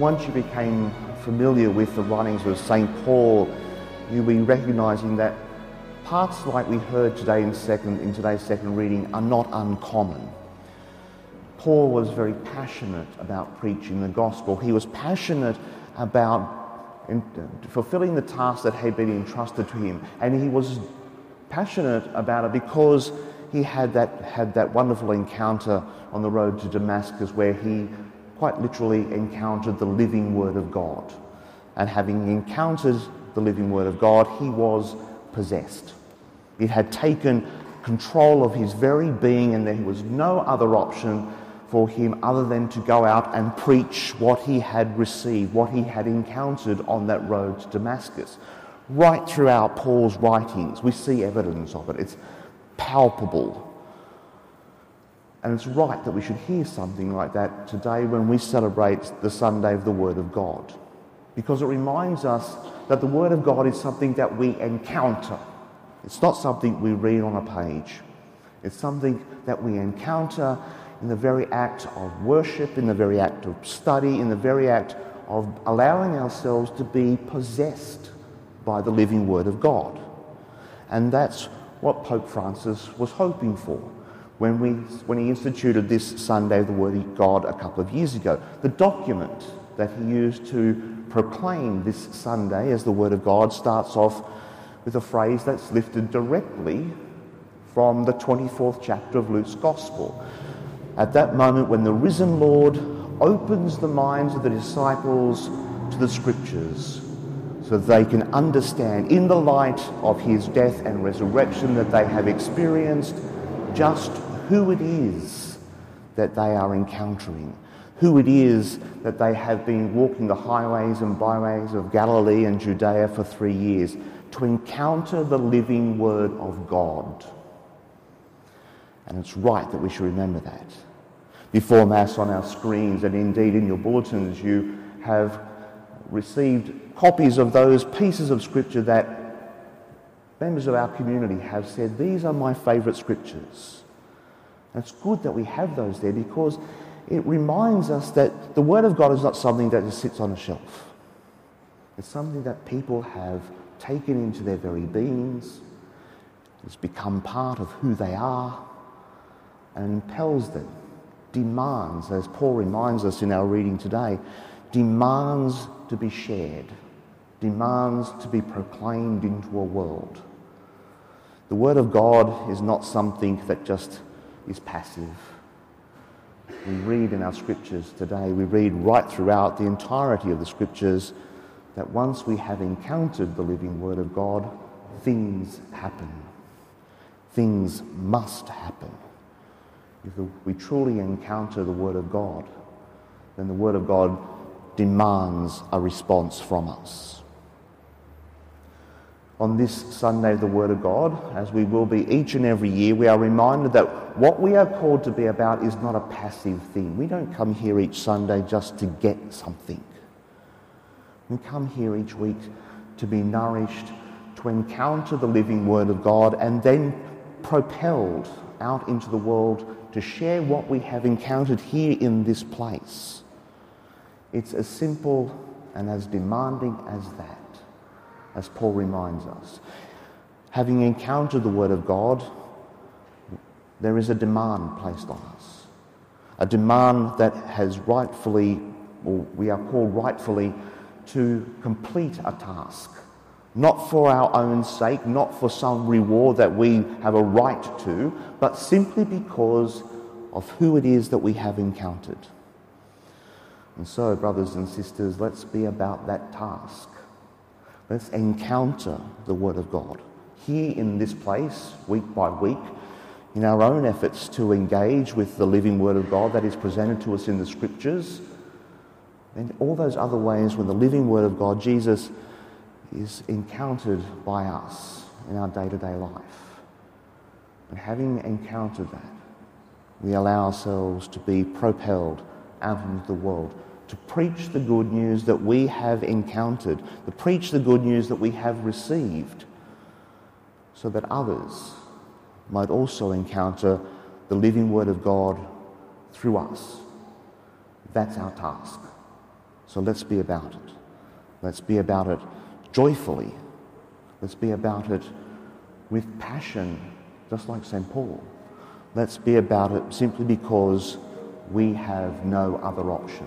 once you became familiar with the writings of St. Paul, you'll be recognizing that parts like we heard today in, second, in today's second reading are not uncommon. Paul was very passionate about preaching the gospel. He was passionate about in, fulfilling the task that had been entrusted to him. And he was passionate about it because he had that, had that wonderful encounter on the road to Damascus where he quite literally encountered the living Word of God. And having encountered the living Word of God, he was possessed. It had taken control of his very being, and there was no other option for him other than to go out and preach what he had received, what he had encountered on that road to Damascus. Right throughout Paul's writings, we see evidence of it. It's palpable. And it's right that we should hear something like that today when we celebrate the Sunday of the Word of God. Because it reminds us that the Word of God is something that we encounter. It's not something we read on a page. It's something that we encounter in the very act of worship, in the very act of study, in the very act of allowing ourselves to be possessed by the living Word of God. And that's what Pope Francis was hoping for when, we, when he instituted this Sunday of the Word of God a couple of years ago. The document that he used to proclaim this Sunday as the Word of God starts off with a phrase that's lifted directly from the 24th chapter of Luke's Gospel. At that moment, when the risen Lord opens the minds of the disciples to the Scriptures, so that they can understand, in the light of his death and resurrection that they have experienced, just who it is that they are encountering, who it is that they have been walking the highways and byways of Galilee and Judea for three years to encounter the living Word of God. And it's right that we should remember that. Before Mass on our screens, and indeed in your bulletins, you have received copies of those pieces of Scripture that members of our community have said, These are my favourite Scriptures. And it's good that we have those there because it reminds us that the Word of God is not something that just sits on a shelf. It's something that people have taken into their very beings, it's become part of who they are, and impels them, demands, as Paul reminds us in our reading today, demands to be shared, demands to be proclaimed into a world. The Word of God is not something that just is passive. We read in our scriptures today, we read right throughout the entirety of the scriptures that once we have encountered the living Word of God, things happen. Things must happen. If we truly encounter the Word of God, then the Word of God demands a response from us on this Sunday of the Word of God, as we will be each and every year, we are reminded that what we are called to be about is not a passive thing. We don't come here each Sunday just to get something. We come here each week to be nourished, to encounter the living Word of God, and then propelled out into the world to share what we have encountered here in this place. It's as simple and as demanding as that as Paul reminds us. Having encountered the Word of God, there is a demand placed on us. A demand that has rightfully, or we are called rightfully, to complete a task. Not for our own sake, not for some reward that we have a right to, but simply because of who it is that we have encountered. And so, brothers and sisters, let's be about that task. Let's encounter the Word of God here in this place, week by week, in our own efforts to engage with the living Word of God that is presented to us in the Scriptures, and all those other ways when the living Word of God, Jesus, is encountered by us in our day to day life. And having encountered that, we allow ourselves to be propelled out into the world to preach the good news that we have encountered, to preach the good news that we have received, so that others might also encounter the living Word of God through us. That's our task. So let's be about it. Let's be about it joyfully. Let's be about it with passion, just like St. Paul. Let's be about it simply because we have no other option.